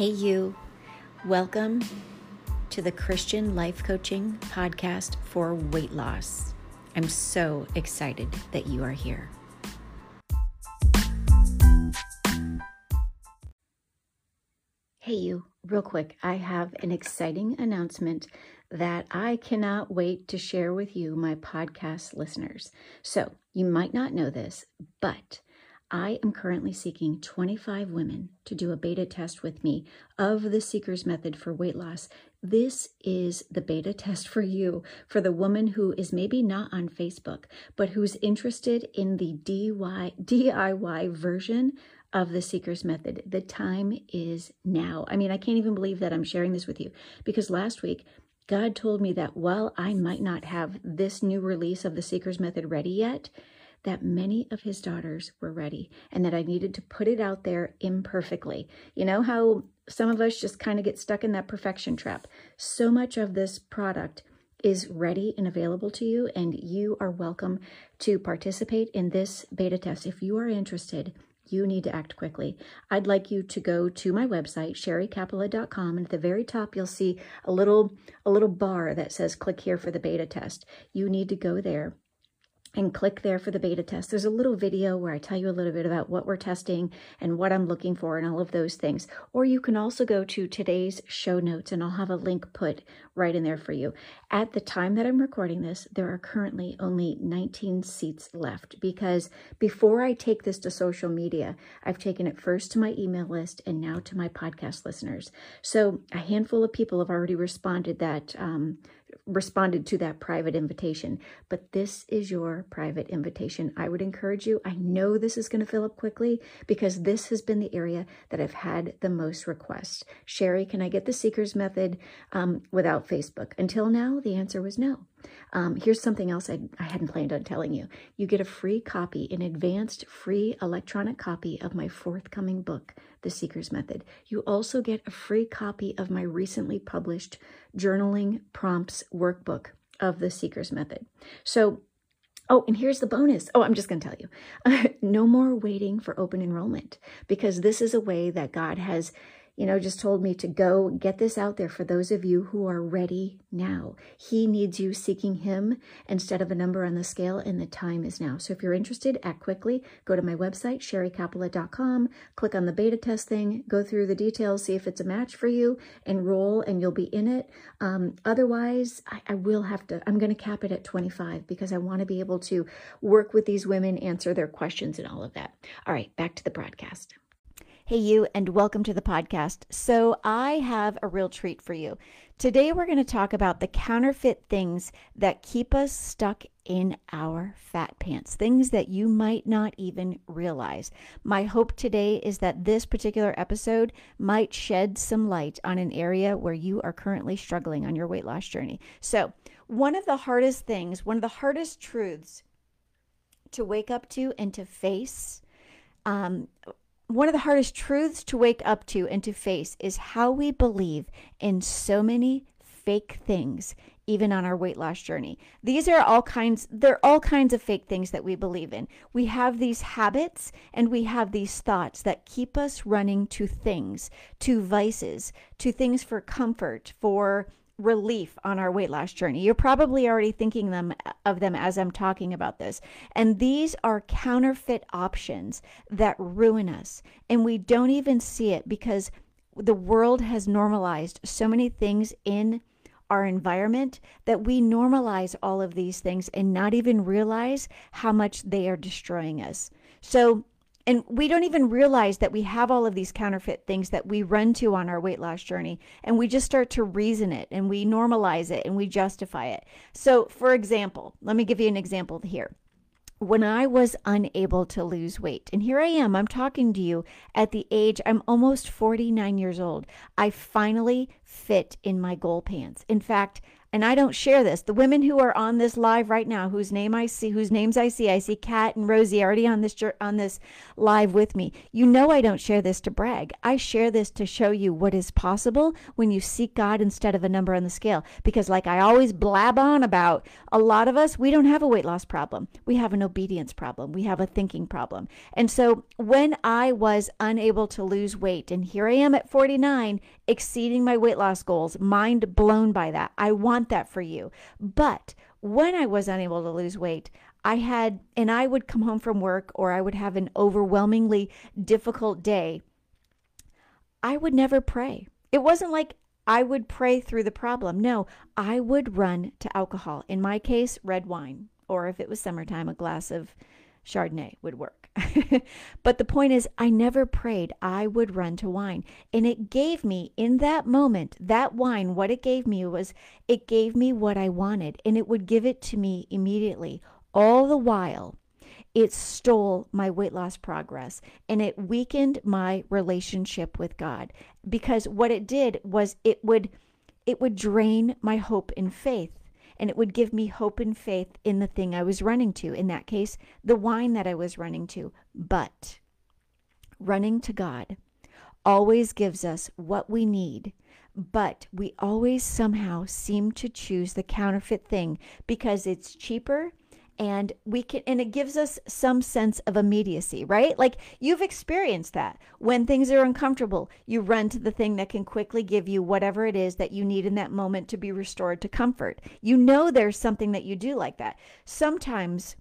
Hey, you. Welcome to the Christian Life Coaching Podcast for Weight Loss. I'm so excited that you are here. Hey, you. Real quick, I have an exciting announcement that I cannot wait to share with you, my podcast listeners. So, you might not know this, but I am currently seeking 25 women to do a beta test with me of the Seeker's Method for weight loss. This is the beta test for you, for the woman who is maybe not on Facebook, but who's interested in the DIY, version of the Seeker's Method. The time is now. I mean, I can't even believe that I'm sharing this with you because last week, God told me that while I might not have this new release of the Seeker's Method ready yet, that many of his daughters were ready and that I needed to put it out there imperfectly. You know how some of us just kind of get stuck in that perfection trap? So much of this product is ready and available to you, and you are welcome to participate in this beta test. If you are interested, you need to act quickly. I'd like you to go to my website, sherrycapella.com, and at the very top you'll see a little a little bar that says click here for the beta test. You need to go there and click there for the beta test. There's a little video where I tell you a little bit about what we're testing and what I'm looking for and all of those things. Or you can also go to today's show notes and I'll have a link put right in there for you. At the time that I'm recording this, there are currently only 19 seats left because before I take this to social media, I've taken it first to my email list and now to my podcast listeners. So a handful of people have already responded that um, responded to that private invitation. But this is your private invitation. I would encourage you. I know this is going to fill up quickly because this has been the area that I've had the most requests. Sherry, can I get the Seekers method um, without Facebook? Until now, the answer was no. Um, here's something else I, I hadn't planned on telling you. You get a free copy, an advanced free electronic copy of my forthcoming book, The Seeker's Method. You also get a free copy of my recently published journaling prompts workbook of The Seeker's Method. So Oh, and here's the bonus. Oh, I'm just going to tell you. no more waiting for open enrollment because this is a way that God has you know, just told me to go get this out there for those of you who are ready now. He needs you seeking him instead of a number on the scale, and the time is now. So if you're interested, act quickly. Go to my website, sherrycapella.com, click on the beta test thing, go through the details, see if it's a match for you, enroll, and you'll be in it. Um, otherwise, I, I will have to, I'm going to cap it at 25 because I want to be able to work with these women, answer their questions, and all of that. All right, back to the broadcast. Hey, you, and welcome to the podcast. So, I have a real treat for you. Today, we're going to talk about the counterfeit things that keep us stuck in our fat pants, things that you might not even realize. My hope today is that this particular episode might shed some light on an area where you are currently struggling on your weight loss journey. So, one of the hardest things, one of the hardest truths to wake up to and to face um, one of the hardest truths to wake up to and to face is how we believe in so many fake things even on our weight loss journey. These are all kinds they're all kinds of fake things that we believe in. We have these habits and we have these thoughts that keep us running to things, to vices, to things for comfort, for relief on our weight loss journey. You're probably already thinking them of them as I'm talking about this. And these are counterfeit options that ruin us. And we don't even see it because the world has normalized so many things in our environment that we normalize all of these things and not even realize how much they are destroying us. So and we don't even realize that we have all of these counterfeit things that we run to on our weight loss journey. And we just start to reason it and we normalize it and we justify it. So, for example, let me give you an example here. When I was unable to lose weight, and here I am, I'm talking to you at the age, I'm almost 49 years old. I finally fit in my goal pants. In fact, and I don't share this. The women who are on this live right now, whose name I see, whose names I see, I see Kat and Rosie already on this on this live with me. You know I don't share this to brag. I share this to show you what is possible when you seek God instead of a number on the scale. Because like I always blab on about, a lot of us we don't have a weight loss problem. We have an obedience problem. We have a thinking problem. And so when I was unable to lose weight, and here I am at 49, exceeding my weight loss goals, mind blown by that. I want that for you. But when I was unable to lose weight, I had, and I would come home from work or I would have an overwhelmingly difficult day. I would never pray. It wasn't like I would pray through the problem. No, I would run to alcohol. In my case, red wine, or if it was summertime, a glass of Chardonnay would work. but the point is, I never prayed. I would run to wine. And it gave me, in that moment, that wine, what it gave me was it gave me what I wanted, and it would give it to me immediately. All the while, it stole my weight loss progress and it weakened my relationship with God because what it did was it would it would drain my hope and faith and it would give me hope and faith in the thing I was running to. In that case, the wine that I was running to. But running to God always gives us what we need, but we always somehow seem to choose the counterfeit thing because it's cheaper and we can and it gives us some sense of immediacy right like you've experienced that when things are uncomfortable you run to the thing that can quickly give you whatever it is that you need in that moment to be restored to comfort you know there's something that you do like that sometimes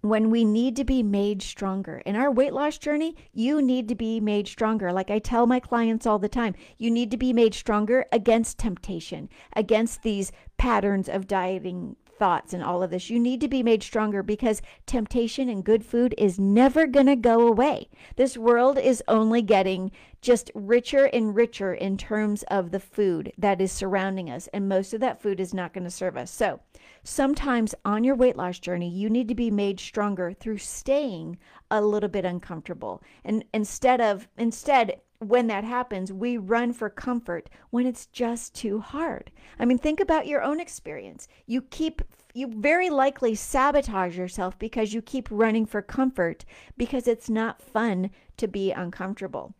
when we need to be made stronger. In our weight loss journey, you need to be made stronger. Like I tell my clients all the time, you need to be made stronger against temptation, against these patterns of dieting thoughts and all of this. You need to be made stronger because temptation and good food is never going to go away. This world is only getting just richer and richer in terms of the food that is surrounding us, and most of that food is not going to serve us. So, sometimes on your weight loss journey, you need to be made stronger through staying a little bit uncomfortable. And instead of instead when that happens, we run for comfort when it's just too hard. I mean, think about your own experience. You keep you very likely sabotage yourself because you keep running for comfort because it's not fun to be uncomfortable.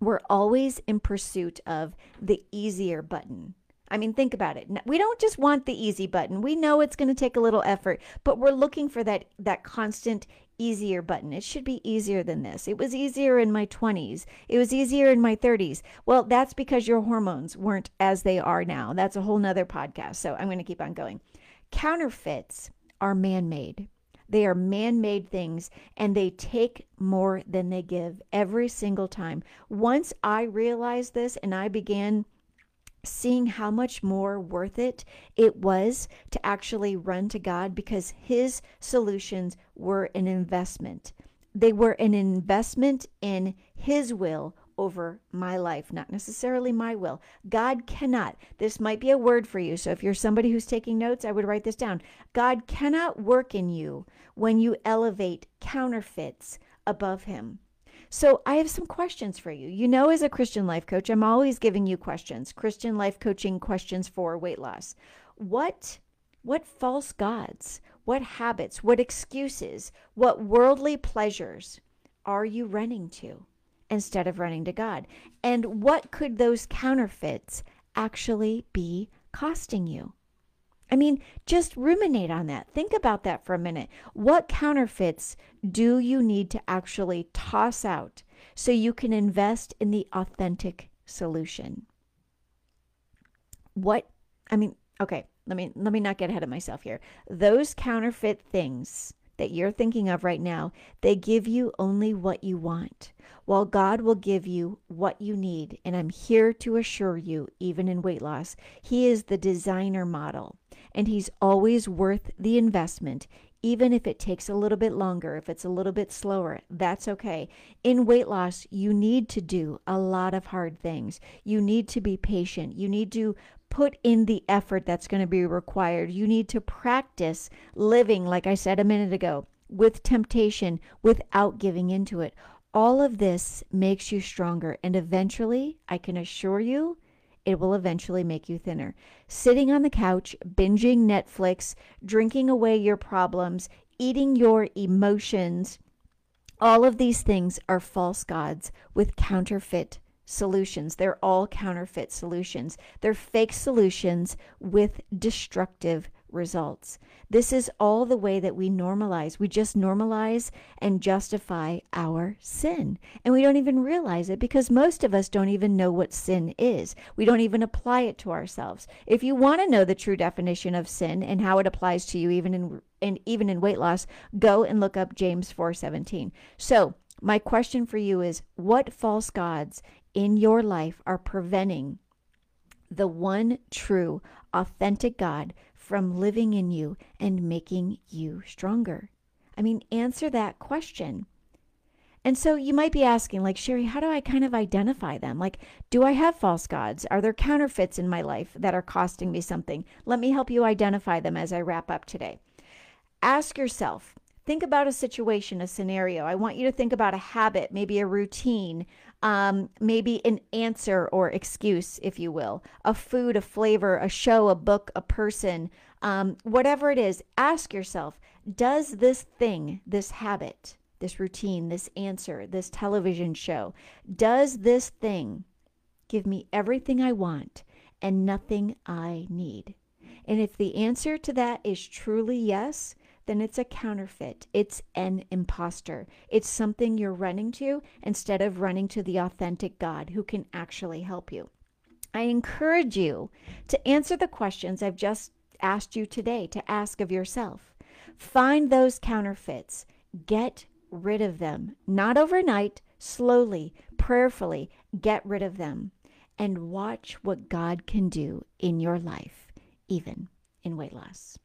We're always in pursuit of the easier button. I mean, think about it. We don't just want the easy button. We know it's going to take a little effort, but we're looking for that that constant easier button. It should be easier than this. It was easier in my 20s. It was easier in my 30s. Well, that's because your hormones weren't as they are now. That's a whole nother podcast. So I'm going to keep on going. Counterfeits are man made. They are man made things and they take more than they give every single time. Once I realized this and I began seeing how much more worth it it was to actually run to God because His solutions were an investment. They were an investment in His will over my life, not necessarily my will. God cannot, this might be a word for you. So if you're somebody who's taking notes, I would write this down. God cannot work in you when you elevate counterfeits above Him. So, I have some questions for you. You know, as a Christian life coach, I'm always giving you questions, Christian life coaching questions for weight loss. What what false gods, what habits, what excuses, what worldly pleasures are you running to instead of running to God? And what could those counterfeits actually be costing you? I mean, just ruminate on that. Think about that for a minute. What counterfeits do you need to actually toss out so you can invest in the authentic solution? What I mean, okay, let me let me not get ahead of myself here. Those counterfeit things that you're thinking of right now, they give you only what you want, while God will give you what you need. And I'm here to assure you, even in weight loss, He is the designer model and He's always worth the investment. Even if it takes a little bit longer, if it's a little bit slower, that's okay. In weight loss, you need to do a lot of hard things. You need to be patient. You need to put in the effort that's going to be required. You need to practice living, like I said a minute ago, with temptation without giving into it. All of this makes you stronger. And eventually, I can assure you, it will eventually make you thinner. Sitting on the couch, binging Netflix, drinking away your problems, eating your emotions, all of these things are false gods with counterfeit solutions. They're all counterfeit solutions. They're fake solutions with destructive results. This is all the way that we normalize. We just normalize and justify our sin. And we don't even realize it because most of us don't even know what sin is. We don't even apply it to ourselves. If you want to know the true definition of sin and how it applies to you even in and even in weight loss, go and look up James 4:17. So, my question for you is what false gods in your life are preventing the one true, authentic God from living in you and making you stronger? I mean, answer that question. And so you might be asking, like, Sherry, how do I kind of identify them? Like, do I have false gods? Are there counterfeits in my life that are costing me something? Let me help you identify them as I wrap up today. Ask yourself, think about a situation, a scenario. I want you to think about a habit, maybe a routine, um, maybe an answer or excuse, if you will, a food, a flavor, a show, a book, a person, um, whatever it is. Ask yourself, does this thing, this habit, this routine, this answer, this television show, does this thing give me everything I want and nothing I need? And if the answer to that is truly yes, then it's a counterfeit. It's an impostor. It's something you're running to instead of running to the authentic God who can actually help you. I encourage you to answer the questions I've just asked you today to ask of yourself. Find those counterfeits, get rid of them, not overnight, slowly, prayerfully, get rid of them, and watch what God can do in your life, even in weight loss.